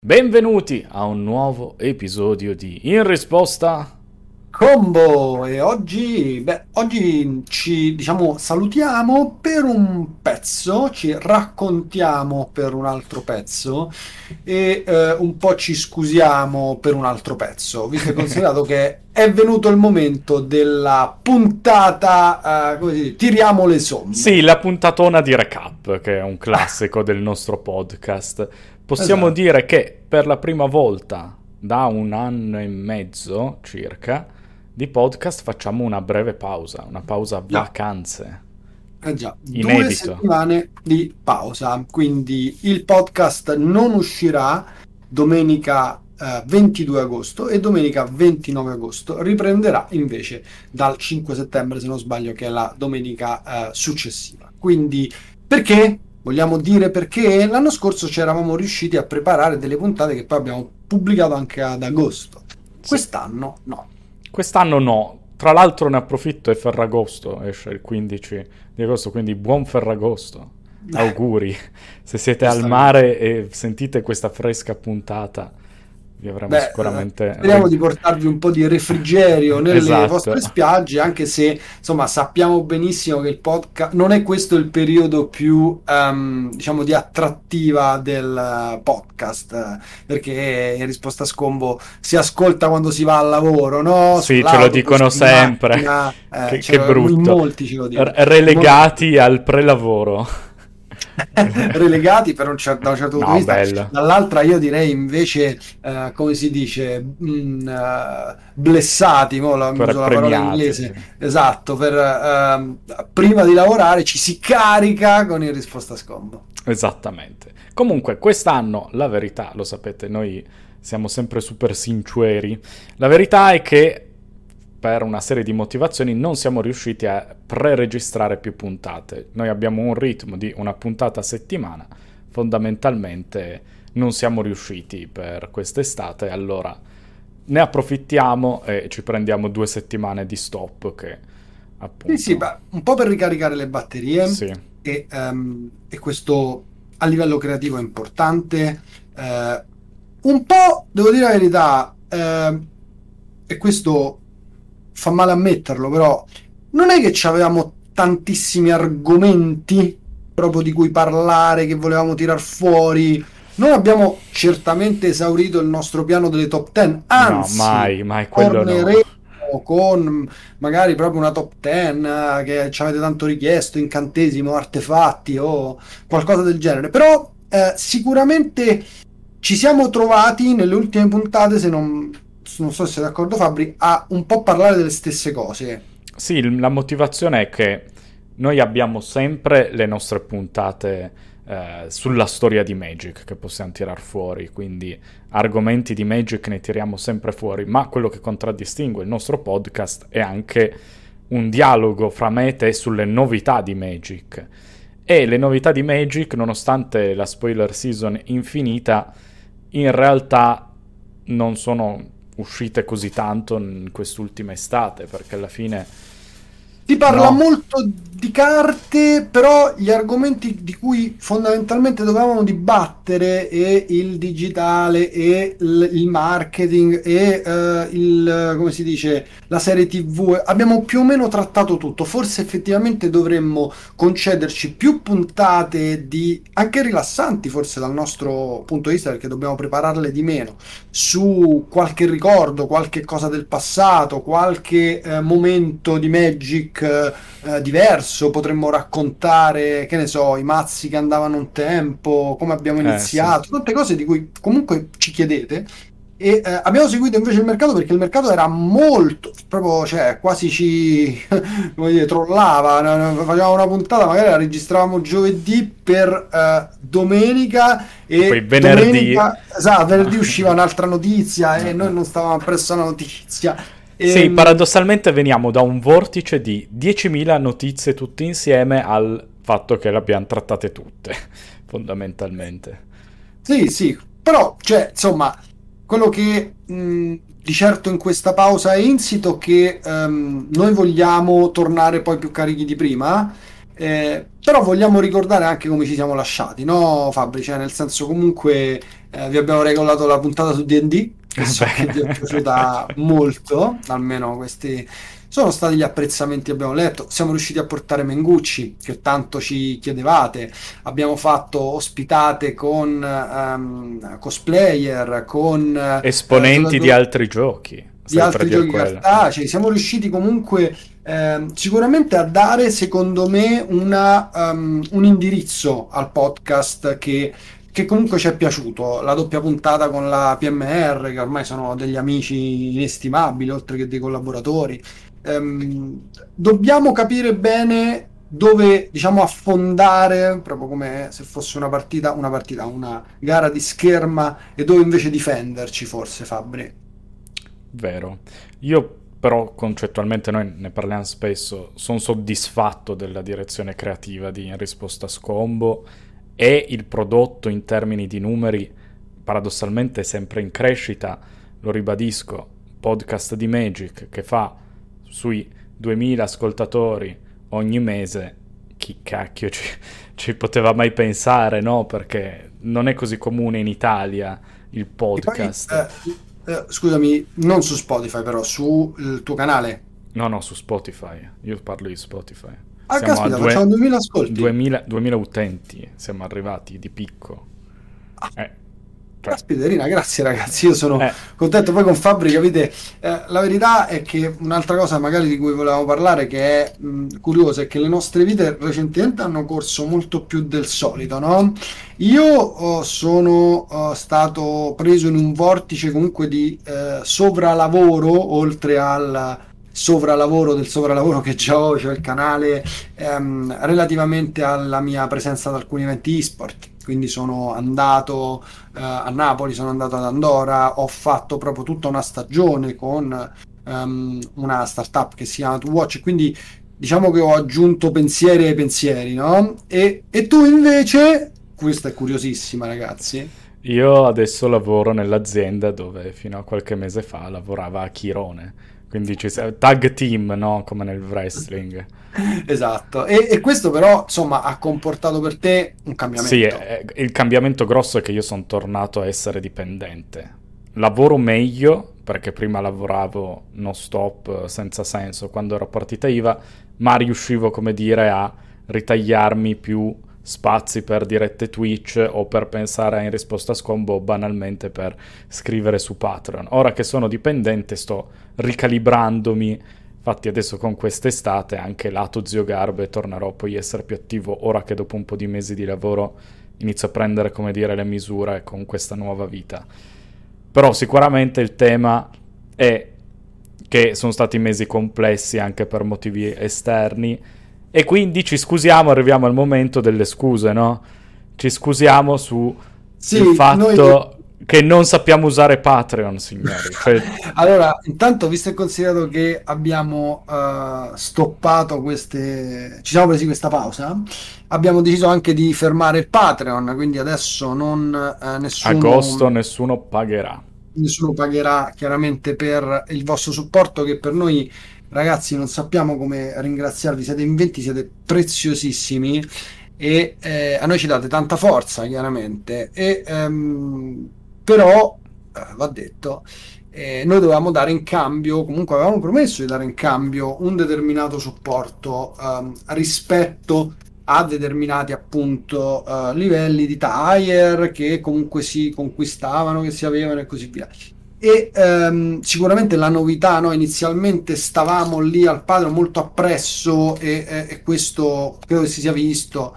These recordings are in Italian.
Benvenuti a un nuovo episodio di In risposta Combo e oggi, beh, oggi ci diciamo salutiamo per un pezzo, ci raccontiamo per un altro pezzo e eh, un po' ci scusiamo per un altro pezzo, visto e considerato che è venuto il momento della puntata, eh, come si dice, tiriamo le somme. Sì, la puntatona di recap, che è un classico del nostro podcast. Possiamo Esatto. dire che per la prima volta da un anno e mezzo circa di podcast facciamo una breve pausa, una pausa vacanze. Eh già, due Inedito. settimane di pausa, quindi il podcast non uscirà domenica eh, 22 agosto e domenica 29 agosto riprenderà invece dal 5 settembre, se non sbaglio, che è la domenica eh, successiva. Quindi perché? Vogliamo dire perché l'anno scorso ci eravamo riusciti a preparare delle puntate che poi abbiamo pubblicato anche ad agosto. Sì. Quest'anno no. Quest'anno no, tra l'altro ne approfitto, è Ferragosto, esce il 15 di agosto, quindi buon Ferragosto. Auguri, se siete al mare e sentite questa fresca puntata, vi avremo Beh, sicuramente... eh, speriamo di portarvi un po' di refrigerio nelle Esatto. vostre spiagge, anche se insomma sappiamo benissimo che il podcast non è questo il periodo più ehm, diciamo di attrattiva del eh, podcast, perché in risposta a scombo si ascolta quando si va al lavoro, no? Sì, ce lo dicono sempre. macchina, eh, Che- ce che brutto. molti ce lo dicono. R- relegati al prelavoro. relegati per un cer- da un certo punto No, di vista. bello. Dall'altra io direi invece, eh, come si dice, mh, eh, blessati, mo la, Per uso la parola inglese, sì. esatto, per, ehm, prima di lavorare ci si carica con il risposta a scombo. Esattamente. Comunque, quest'anno, la verità, lo sapete, noi siamo sempre super sinceri. La verità è che per una serie di motivazioni non siamo riusciti a pre-registrare più puntate. Noi abbiamo un ritmo di una puntata a settimana, fondamentalmente non siamo riusciti per quest'estate, allora ne approfittiamo e ci prendiamo due settimane di stop che appunto... Sì, sì, beh, un po' per ricaricare le batterie Sì. e, ehm, e questo a livello creativo è importante. Eh, un po', devo dire la verità, ehm, e questo fa male ammetterlo, però non è che ci avevamo tantissimi argomenti proprio di cui parlare, che volevamo tirar fuori. Non abbiamo certamente esaurito il nostro piano delle top 10, anzi, no, mai, mai quello no. torneremo con magari proprio una top 10 eh, che ci avete tanto richiesto, incantesimo, artefatti o qualcosa del genere. Però eh, sicuramente ci siamo trovati nelle ultime puntate, se non, non so se sei d'accordo Fabri, a un po' parlare delle stesse cose. Sì, la motivazione è che noi abbiamo sempre le nostre puntate eh, sulla storia di Magic che possiamo tirar fuori, quindi argomenti di Magic ne tiriamo sempre fuori, ma quello che contraddistingue il nostro podcast è anche un dialogo fra me e te sulle novità di Magic. E le novità di Magic, nonostante la spoiler season infinita, in realtà non sono uscite così tanto in quest'ultima estate, perché alla fine Si parla No. molto di carte, però gli argomenti di cui fondamentalmente dovevamo dibattere e il digitale e il, il marketing e eh, il, come si dice, la serie TV, abbiamo più o meno trattato tutto. Forse effettivamente dovremmo concederci più puntate di anche rilassanti, forse dal nostro punto di vista, perché dobbiamo prepararle di meno su qualche ricordo, qualche cosa del passato, qualche eh, momento di Magic eh, eh, diverso. Potremmo raccontare, che ne so, i mazzi che andavano un tempo, come abbiamo Eh, iniziato, tutte cose di cui comunque ci chiedete. E eh, abbiamo seguito invece il mercato perché il mercato era molto, proprio, cioè, quasi ci, come dire, trollava. Facevamo una puntata, magari la registravamo giovedì per eh, domenica e Poi venerdì- domenica, esatto, venerdì usciva un'altra notizia e noi non stavamo appresso alla notizia. Sì, Ehm, paradossalmente veniamo da un vortice di 10.000 notizie tutte insieme al fatto che le abbiamo trattate tutte, fondamentalmente. Sì, sì, però, cioè, insomma, quello che mh, di certo in questa pausa è insito che ehm, noi vogliamo tornare poi più carichi di prima, eh, però vogliamo ricordare anche come ci siamo lasciati, no Fabri? Cioè, nel senso comunque eh, vi abbiamo regolato la puntata su D&D, che so che vi è piaciuta molto, almeno questi sono stati gli apprezzamenti che abbiamo letto. Siamo riusciti a portare Mengucci, che tanto ci chiedevate. Abbiamo fatto ospitate con um, cosplayer, con eh, esponenti uh, di altri giochi. Di altri giochi cartacei. Siamo riusciti comunque eh, sicuramente a dare, secondo me, una, um, un indirizzo al podcast che che comunque ci è piaciuto. La doppia puntata con la PMR, che ormai sono degli amici inestimabili, oltre che dei collaboratori ehm, dobbiamo capire bene dove diciamo affondare proprio come se fosse una partita, una partita, una gara di scherma e dove invece difenderci forse Fabri. Vero. Io però concettualmente noi ne parliamo spesso, sono soddisfatto della direzione creativa di In risposta a Scombo e il prodotto in termini di numeri paradossalmente sempre in crescita, lo ribadisco, podcast di Magic che fa sui 2000 ascoltatori ogni mese, chi cacchio ci, ci, poteva mai pensare, no? Perché non è così comune in Italia il podcast. Poi, eh, eh, scusami, non su Spotify però, sul tuo canale. No, no, su Spotify. Io parlo di Spotify. Ah, siamo caspita, due, facciamo 2000 ascolti. 2000, 2000 utenti siamo arrivati di picco. Ah. Eh Caspiterina, grazie ragazzi, io sono eh. contento. Poi con Fabri, capite, eh, la verità è che un'altra cosa magari di cui volevamo parlare che è mh, curiosa è che le nostre vite recentemente hanno corso molto più del solito, no? Io oh, sono oh, stato preso in un vortice comunque di eh, sovralavoro, oltre al sovralavoro del sovralavoro che già ho, cioè il canale, ehm, relativamente alla mia presenza ad alcuni eventi e-sport. Quindi sono andato uh, a Napoli, sono andato ad Andorra, ho fatto proprio tutta una stagione con um, una startup che si chiama To Watch, quindi diciamo che ho aggiunto pensieri ai pensieri, no? E, e tu invece, questa è curiosissima ragazzi, io adesso lavoro nell'azienda dove fino a qualche mese fa lavorava a Chirone, quindi ci tag team, no? Come nel wrestling. esatto, e, e, questo però insomma ha comportato per te un cambiamento. Sì, è, è, il cambiamento grosso è che io sono tornato a essere dipendente. Lavoro meglio perché prima lavoravo non stop senza senso quando ero partita IVA, ma riuscivo come dire a ritagliarmi più spazi per dirette Twitch o per pensare in risposta a scombo banalmente per scrivere su Patreon. Ora che sono dipendente sto ricalibrandomi Infatti adesso con quest'estate anche lato zio Garbe tornerò poi a essere più attivo ora che dopo un po' di mesi di lavoro inizio a prendere come dire le misure con questa nuova vita. Però sicuramente il tema è che sono stati mesi complessi anche per motivi esterni e quindi ci scusiamo, arriviamo al momento delle scuse, no? Ci scusiamo su sì, il fatto noi che non sappiamo usare Patreon, signori. Cioè... allora, intanto, visto e considerato che abbiamo uh, stoppato queste, ci siamo presi questa pausa, abbiamo deciso anche di fermare il Patreon, quindi adesso non uh, nessuno... Agosto nessuno pagherà. Nessuno pagherà chiaramente per il vostro supporto che per noi ragazzi non sappiamo come ringraziarvi, siete inventi, siete preziosissimi e eh, a noi ci date tanta forza chiaramente. E ehm, però eh, va detto eh, noi dovevamo dare in cambio comunque avevamo promesso di dare in cambio un determinato supporto ehm, rispetto a determinati appunto uh, livelli di tire che comunque si conquistavano, che si avevano e così via. E um, sicuramente la novità, no? inizialmente stavamo lì al padre molto appresso e, e, e questo credo che si sia visto.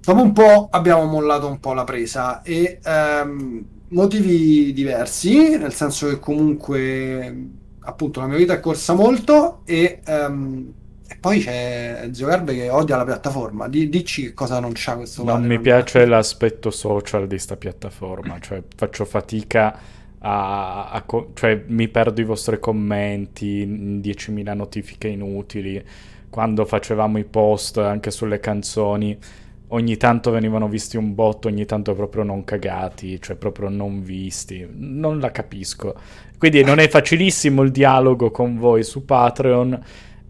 Dopo un po' abbiamo mollato un po' la presa e um, motivi diversi, nel senso che comunque appunto la mia vita è corsa molto e, um, e poi c'è Zio Garbe che odia la piattaforma. D- dici che cosa non c'ha questo Non mi piace l'aspetto social di sta piattaforma, cioè faccio fatica a, a co- cioè mi perdo i vostri commenti, 10.000 notifiche inutili, quando facevamo i post anche sulle canzoni ogni tanto venivano visti un botto, ogni tanto proprio non cagati, cioè proprio non visti. Non la capisco. Quindi non è facilissimo il dialogo con voi su Patreon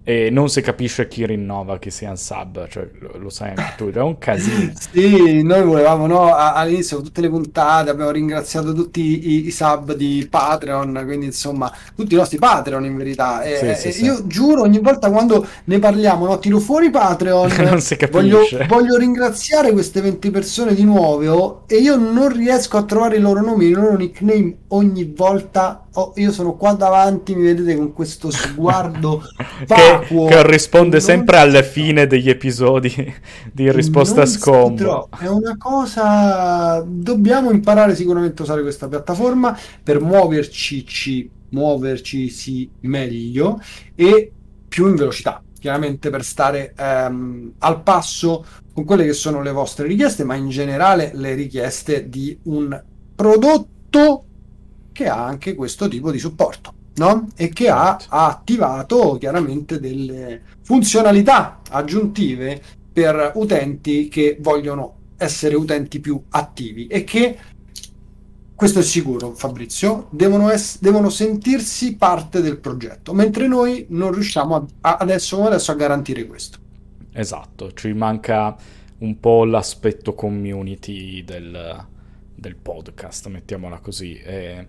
e non si capisce chi rinnova, chi sia in sub, cioè lo, lo sai anche tu, è un casino. sì, noi volevamo, no, all'inizio tutte le puntate abbiamo ringraziato tutti i, i, sub di Patreon, quindi insomma tutti i nostri Patreon in verità. E, sì, sì, io sì. giuro ogni volta quando ne parliamo, no, tiro fuori Patreon, non si capisce. Voglio, voglio ringraziare queste 20 persone di nuovo e io non riesco a trovare i loro nomi, i loro nickname ogni volta oh, io sono qua davanti, mi vedete con questo sguardo vacuo. che, risponde sempre alla fine degli episodi di risposta scombo. È una cosa... Dobbiamo imparare sicuramente a usare questa piattaforma per muoverci, ci, muoverci sì, meglio e più in velocità chiaramente per stare ehm, al passo con quelle che sono le vostre richieste, ma in generale le richieste di un prodotto che ha anche questo tipo di supporto. No? e che ha, ha attivato chiaramente delle funzionalità aggiuntive per utenti che vogliono essere utenti più attivi e che questo è sicuro Fabrizio devono, ess- devono sentirsi parte del progetto mentre noi non riusciamo a, a adesso, adesso a garantire questo esatto ci manca un po' l'aspetto community del, del podcast, mettiamola così. È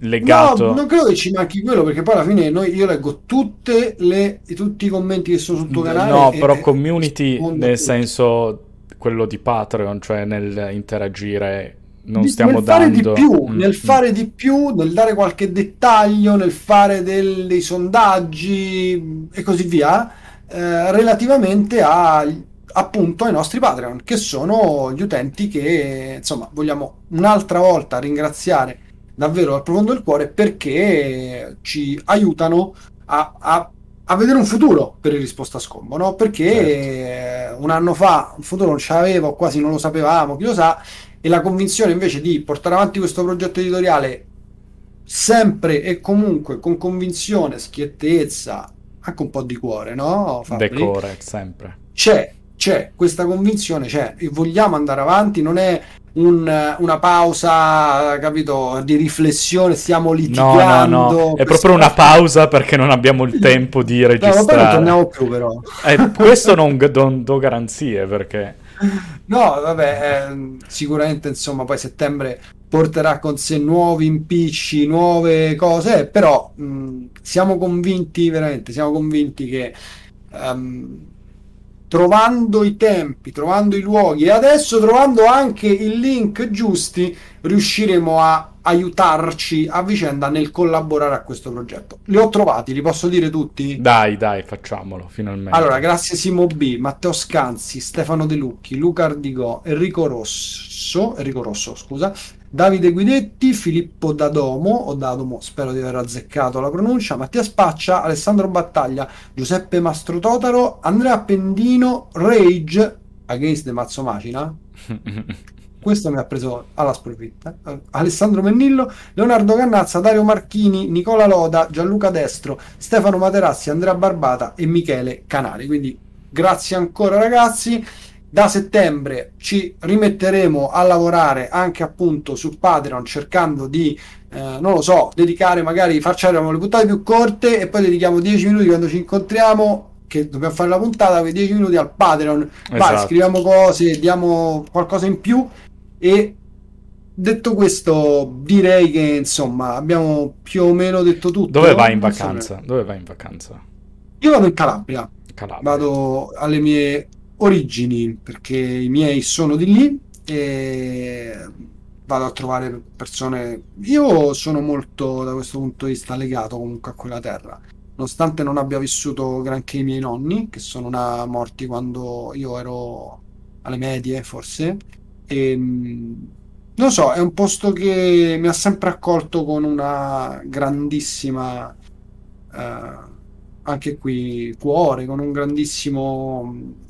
legato... No, non credo che ci manchi quello, perché poi alla fine noi, io leggo tutte le, tutti i commenti che sono sul tuo canale. No, però community nel senso quello di Patreon, cioè nel interagire non stiamo nel dando... fare di più, mm, nel mm. fare di più, nel dare qualche dettaglio, nel fare del, dei sondaggi e così via, eh, relativamente a appunto ai nostri Patreon, che sono gli utenti che insomma vogliamo un'altra volta ringraziare davvero dal profondo del cuore perché ci aiutano a, a, a vedere un futuro per il risposta a scombo, no? Perché certo. un anno fa un futuro non ce l'avevo, quasi non lo sapevamo, chi lo sa, e la convinzione invece di portare avanti questo progetto editoriale sempre e comunque con convinzione, schiettezza, anche un po' di cuore, no? Fabri? Decore, sempre. C'è c'è questa convinzione, c'è, e vogliamo andare avanti, non è un, una pausa, capito, di riflessione, stiamo litigando. No, no, no, è proprio una pausa perché non abbiamo il tempo di registrare. No, poi non torniamo più però. Eh, questo non do, do, garanzie perché... No, vabbè, eh, sicuramente insomma poi settembre porterà con sé nuovi impicci, nuove cose, però mh, siamo convinti, veramente, siamo convinti che... Um, trovando i tempi, trovando i luoghi e adesso trovando anche i link giusti, riusciremo a aiutarci a vicenda nel collaborare a questo progetto. Li ho trovati, li posso dire tutti? Dai, dai, facciamolo finalmente. Allora, grazie Simo B, Matteo Scanzi, Stefano De Lucchi, Luca Ardigò, Enrico Rosso, Enrico Rosso, scusa, Davide Guidetti, Filippo Dadomo, o Dadomo, spero di aver azzeccato la pronuncia, Mattia Spaccia, Alessandro Battaglia, Giuseppe Mastro Totaro, Andrea Pendino, Rage, Against the Mazzo Macina. Questo mi ha preso alla sprovvitta. Alessandro Mennillo, Leonardo Cannazza, Dario Marchini, Nicola Loda, Gianluca Destro, Stefano Materassi, Andrea Barbata e Michele Canali. Quindi grazie ancora ragazzi da settembre ci rimetteremo a lavorare anche appunto su Patreon cercando di eh, non lo so dedicare magari facciamo le puntate più corte e poi dedichiamo 10 minuti quando ci incontriamo che dobbiamo fare la puntata quei 10 minuti al Patreon esatto. vai scriviamo cose diamo qualcosa in più e detto questo direi che insomma abbiamo più o meno detto tutto dove vai in vacanza? Dove vai in vacanza? io vado in Calabria Calabria. vado alle mie origini, perché i miei sono di lì e vado a trovare persone. Io sono molto da questo punto di vista legato comunque a quella terra, nonostante non abbia vissuto granché i miei nonni, che sono una, morti quando io ero alle medie, forse. E, non so, è un posto che mi ha sempre accolto con una grandissima. Uh, anche qui cuore, con un grandissimo eh,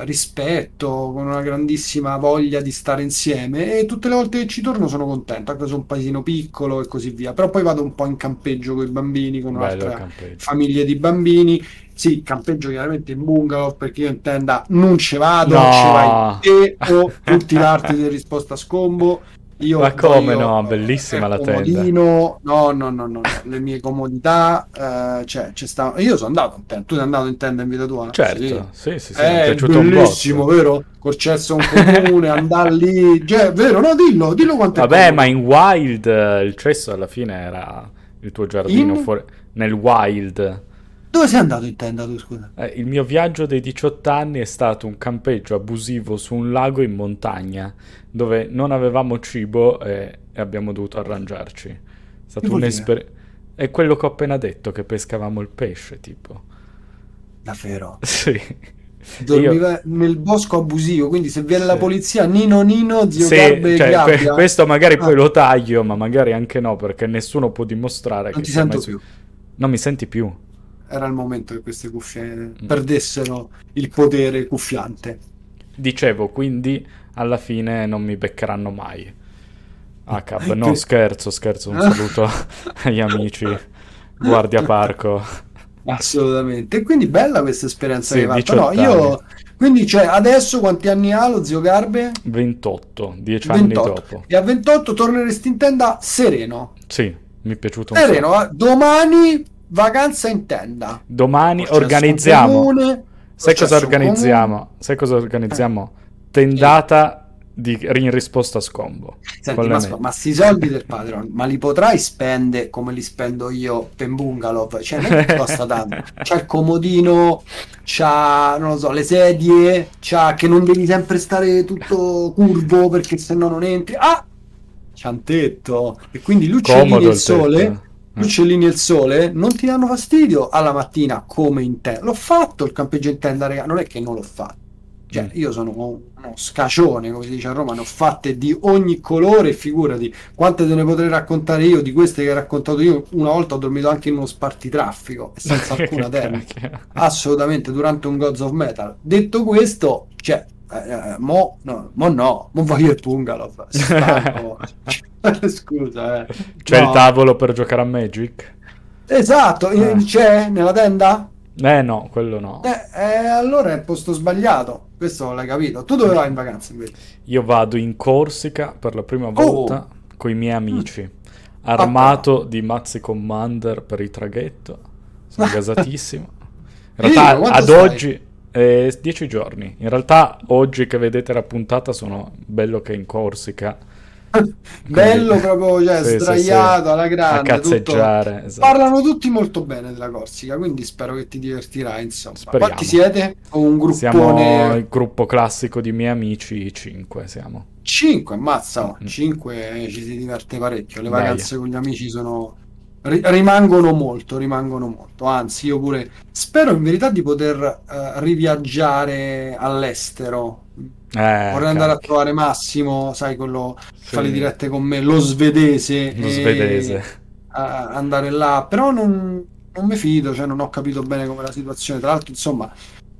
rispetto, con una grandissima voglia di stare insieme e tutte le volte che ci torno sono contento, anche se è un paesino piccolo e così via, però poi vado un po' in campeggio con i bambini, con un'altra famiglia di bambini, sì, campeggio chiaramente in bungalow perché io intenda non ci vado, no. ci vai te o tutti l'arti di risposta a scombo Io Ma come voglio, no? Bellissima eh, la tenda. comodino. No, no, no, no, no. Le mie comodità, eh, cioè, c'è sta... Io sono andato in tenda. Tu sei andato in tenda in vita tua? Certo, Sì. sì, sì, sì, mi è È piaciuto un bellissimo, vero? Col cesso un comune, andare lì, cioè, vero? No, dillo, dillo quanto Vabbè, ma in Wild eh, il cesso alla fine era il tuo giardino In? fuori... Nel Wild. Dove sei andato in tenda tu, scusa? Eh, il mio viaggio dei 18 anni è stato un campeggio abusivo su un lago in montagna dove non avevamo cibo e, e abbiamo dovuto arrangiarci. È stato un'esperienza. È quello che ho appena detto, che pescavamo il pesce, tipo. Davvero? Sì. Dormiva nel bosco abusivo, quindi se viene la Sì. polizia, Nino Nino, zio Sì, Garbe cioè, que- questo magari poi Ah, lo taglio, ma magari anche no, perché nessuno può dimostrare Non che ti sia sento mai più. Non mi senti più. Era il momento che queste cuffie Mm. perdessero il potere cuffiante. Dicevo, quindi alla fine non mi beccheranno mai. Che- no, scherzo, scherzo, un saluto agli amici. Guardia Parco. Assolutamente. Quindi bella questa esperienza Sì, che hai fatto. No, 18 io... Quindi, cioè, adesso quanti anni ha lo zio Garbe? 28, 10 anni 28. dopo. E a 28 torneresti in tenda sereno. Sì, mi è piaciuto un Sereno, sacco. eh. domani vacanza in tenda. Domani Processo organizziamo. comune, Sai cosa organizziamo? comune. Sai cosa organizziamo? Tendata di, in risposta a scombo. Senti, ma, ma sti soldi del Patreon, ma li potrai spendere come li spendo io per bungalow? Cioè, non è che costa tanto. C'ha il comodino, c'ha, non lo so, le sedie, c'ha che non devi sempre stare tutto curvo perché sennò non entri. Ah! C'ha un tetto. E quindi e il il sole... tetto. Gli uccellini e il sole non ti danno fastidio alla mattina come in tenda. L'ho fatto il campeggio in tenda, raga. Non è che non l'ho fatto. Cioè, Mm. io sono uno scacione, come si dice a Roma, ne ho fatte di ogni colore, figurati quante te ne potrei raccontare io di queste che ho raccontato io. Una volta ho dormito anche in uno spartitraffico senza alcuna terra. Assolutamente, durante un Gods of Metal. Detto questo, cioè, eh, eh, mo, no, mo no, mo voglio il bungalow. stanco. Scusa, eh. C'è No. il tavolo per giocare a Magic? Esatto, Eh. c'è nella tenda? Eh no, quello no. Eh, eh, allora è il posto sbagliato. Questo l'hai capito. Tu dove vai in vacanza invece? Io vado in Corsica per la prima volta con i miei amici, Ah, armato di mazzi Commander per il traghetto. Sono gasatissimo. In Io, realtà quanto ad stai? oggi eh, 10 giorni. In realtà oggi che vedete la puntata sono bello che in Corsica. Bello proprio, cioè, Sì, sdraiato sì. alla a grande. cazzeggiare. tutto- esatto. Parlano tutti molto bene della Corsica, quindi spero che ti divertirai. Insomma, Speriamo. quanti siete? O un Siamo gruppone? il gruppo classico di miei amici, 5 siamo. 5, ammazza, oh, Mm. 5 ci si diverte parecchio. Le Dai. vacanze con gli amici sono ri- rimangono molto, rimangono molto. Anzi, io pure spero in verità di poter eh, riviaggiare all'estero. Eh, Vorrei andare a trovare Massimo, sai, quello che fa le Sì. dirette con me, lo svedese. Lo svedese. andare là, però non, non mi fido, cioè non ho capito bene come la situazione. Tra l'altro, insomma,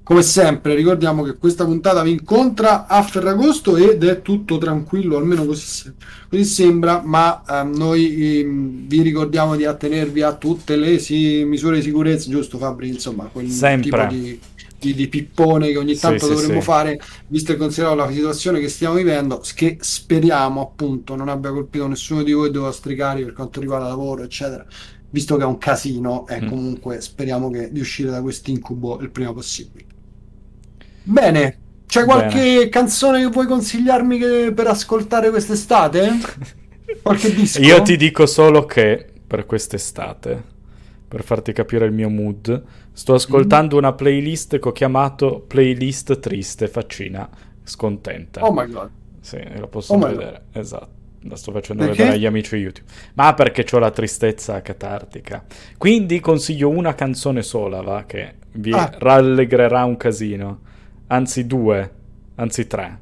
come sempre, ricordiamo che questa puntata vi incontra a Ferragosto ed è tutto tranquillo, almeno così, così sembra, ma ehm, noi ehm, vi ricordiamo di attenervi a tutte le si- misure di sicurezza, giusto Fabri? Insomma, quel Sempre. tipo di, di- di pippone che ogni tanto sì, dovremmo sì. fare, visto e considerato la situazione che stiamo vivendo, che speriamo appunto non abbia colpito nessuno di voi dei vostri cari per quanto riguarda lavoro, eccetera. Visto che è un casino, e Mm. comunque speriamo che, di uscire da questo incubo il prima possibile. Bene, c'è qualche canzone che vuoi consigliarmi che- per ascoltare quest'estate? Qualche disco? Io ti dico solo che per quest'estate, per farti capire il mio mood, sto ascoltando Mm. una playlist che ho chiamato Playlist Triste Faccina Scontenta. Oh my god. Sì, la posso Oh vedere, esatto. La sto facendo Perché? vedere agli amici YouTube. Ma perché ho la tristezza catartica. Quindi consiglio una canzone sola, va, che vi Ah. rallegrerà un casino. Anzi due, anzi tre.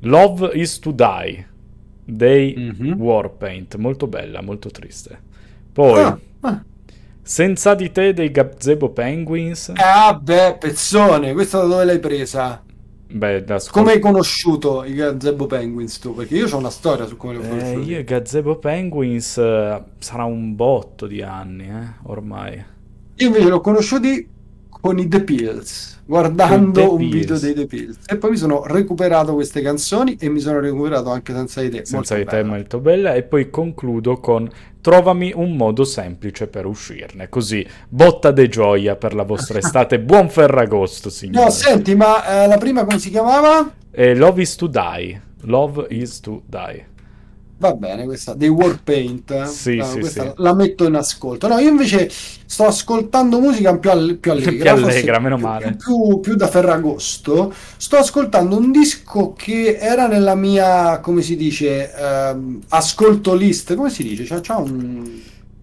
Love is to Die dei Mhm. Warpaint, molto bella, molto triste. Poi Ah, ah. Senza di te dei Gazebo Penguins. Ah, beh, pezzone, questa da dove l'hai presa? Beh, da ascol- Come hai conosciuto i Gazebo Penguins tu? Perché io ho una storia su come li ho Eh, conosciuti. io i Gazebo Penguins eh, sarà un botto di anni, eh, ormai. Io invece l'ho conosciuti con i The Pills, guardando The un Pills. video dei The Pills. E poi mi sono recuperato queste canzoni e mi sono recuperato anche senza di te. Senza di te bello. molto bella. E poi concludo con trovami un modo semplice per uscirne. Così, botta de gioia per la vostra estate. Buon Ferragosto, signori. No, senti, ma eh, la prima come si chiamava? E Love is to die. Love is to die. Va bene, questa dei Warpaint. eh. Sì, No, sì, sì. La metto in ascolto. No, io invece sto ascoltando musica più, all- più allegra. Più allegra, meno più- male. Più, più da Ferragosto. Sto ascoltando un disco che era nella mia, come si dice, ehm, ascolto list. Come si dice? Cioè, c'ha un...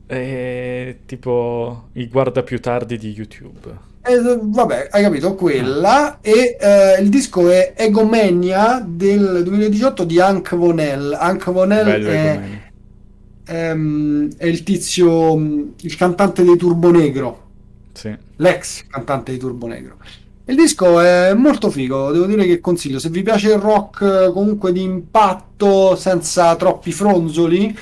E tipo i guarda più tardi di YouTube. Eh, vabbè, hai capito quella. E eh, il disco è Egomania del 2018 di Hank Vonel. Hank Vonel è, Egomeni. ehm, è il tizio, mh, il cantante dei Turbo Negro, Sì. l'ex cantante di Turbo Negro. Il disco è molto figo, devo dire che consiglio. Se vi piace il rock eh, comunque di impatto, senza troppi fronzoli,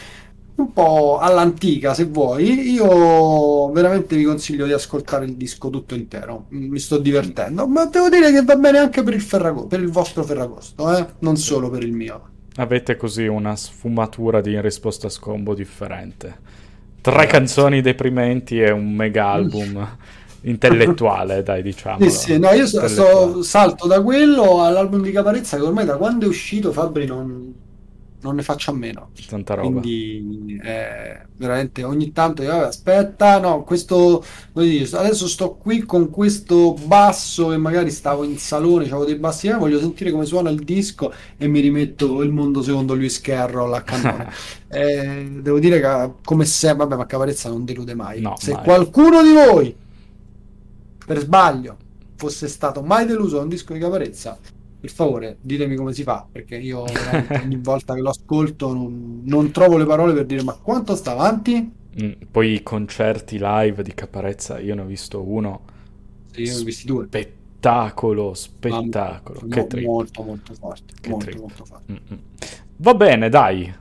un po' all'antica se vuoi, io veramente vi consiglio di ascoltare il disco tutto intero. Mm, Mi sto divertendo, ma devo dire che va bene anche per il, Ferrago- per il vostro Ferragosto, eh? non solo per il mio. Avete così una sfumatura di in risposta a scombo differente. Tre canzoni deprimenti e un mega album intellettuale, dai, diciamo. Sì, sì, no, io so- so- salto da quello all'album di Caparezza che ormai da quando è uscito Fabri non, non ne faccio a meno. Tanta roba. Quindi eh, veramente ogni tanto io, vabbè, aspetta, no, questo adesso sto qui con questo basso e magari stavo in salone, avevo dei bassi, eh, voglio sentire come suona il disco e mi rimetto il mondo secondo Lewis Carroll a cannone. Eh, devo dire che come sempre, vabbè, ma Caparezza non delude mai. No, Se mai. qualcuno di voi per sbaglio fosse stato mai deluso da un disco di Caparezza, per favore ditemi come si fa, perché io ogni volta che lo ascolto non, non trovo le parole per dire ma quanto sta avanti? Mm, Poi i concerti live di Caparezza, io ne ho visto uno. Sì, io ne ho visti due. Spettacolo, spettacolo. Mo- che trip. molto molto forte, Che molto trip. molto forte. Mm-mm. Va bene, dai.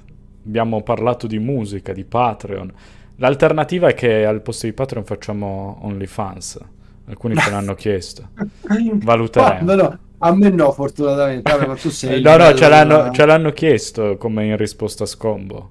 Abbiamo parlato di musica, di Patreon. L'alternativa è che al posto di Patreon facciamo OnlyFans. Alcuni ce l'hanno chiesto. Valuteremo. No, no, a me no, fortunatamente. Vabbè, ma tu sei No, no, ce l'hanno, della- ce l'hanno chiesto come in risposta a scombo.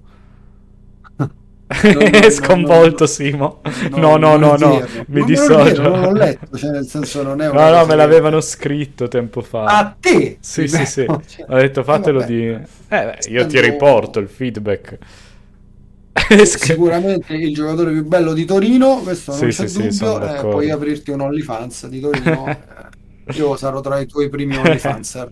No, no, Sconvolto no, Simo. No, no, no, no, mi dissocio. non l'ho letto, cioè nel senso non è una No, no, me che- l'avevano scritto tempo fa. A te? Sì, sì, sì. Cioè- Ho detto fatelo Eh, di... Eh, beh, io ti riporto il feedback. Sicuramente il giocatore più bello di Torino, questo non Sì, c'è sì, sì, dubbio. eh, d'accordo. puoi aprirti un OnlyFans di Torino. Eh, io sarò tra i tuoi primi OnlyFans.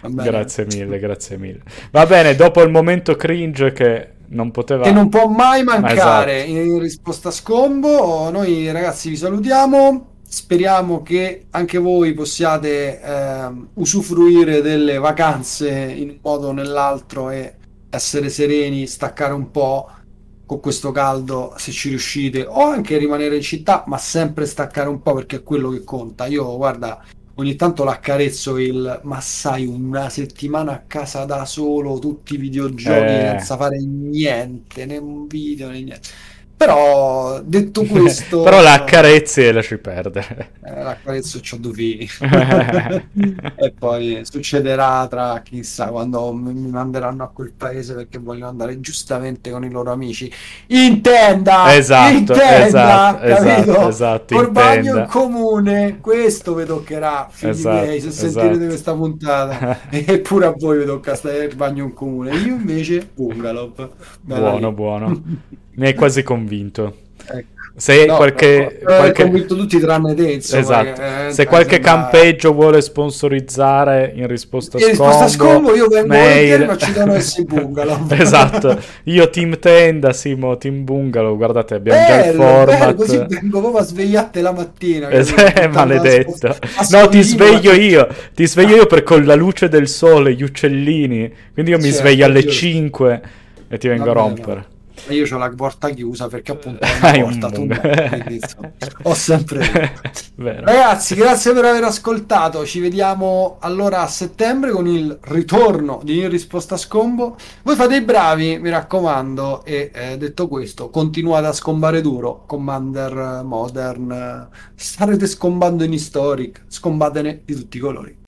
bene? Grazie mille, grazie mille. Va bene, dopo il momento cringe che non poteva... Che non può mai mancare Esatto. in risposta a scombo. Noi ragazzi vi salutiamo. Speriamo che anche voi possiate ehm, usufruire delle vacanze in un modo o nell'altro e essere sereni, staccare un po' con questo caldo se ci riuscite, o anche rimanere in città, ma sempre staccare un po' perché è quello che conta. Io, guarda, ogni tanto l'accarezzo il ma sai, una settimana a casa da solo, tutti i videogiochi Eh. senza fare niente, né un video né niente. Però detto questo, Però la accarezzi e lasci perdere. eh, l'accarezzo c'ho due figli. e poi succederà tra chissà quando mi manderanno a quel paese perché vogliono andare giustamente con i loro amici in tenda Esatto, in tenda, esatto, capito? esatto, esatto, in Col bagno tenda. in comune questo vi toccherà figli Esatto, miei se esatto. sentirete questa puntata eppure a voi vi tocca stare il bagno in comune io invece bungalow buono, lì. buono. Mi hai quasi convinto. Ecco. Se No, qualche... no, no, qualche- convinto tutti tranne te insomma, Esatto. che, eh, Se qualche sembra- campeggio vuole sponsorizzare in risposta a In risposta a scombo io vengo mail. ma ci essere i bungalow. esatto. Io team tenda, Simo team bungalow. Guardate, abbiamo già il Bello, bello, format. così vengo proprio a svegliarti la mattina. Eh, maledetto. No, ti sveglio io. Ti sveglio io per con la luce del sole, gli uccellini. Quindi io mi Certo, sveglio alle io- 5 e ti vengo a Vabbè, io ho la porta chiusa perché appunto è una porta tu no, ho sempre ragazzi grazie per aver ascoltato. Ci vediamo allora a settembre con il ritorno di In Risposta Scombo. Voi fate i bravi mi raccomando e eh, detto questo continuate a scombare duro Commander Modern starete scombando in historic scombatene di tutti i colori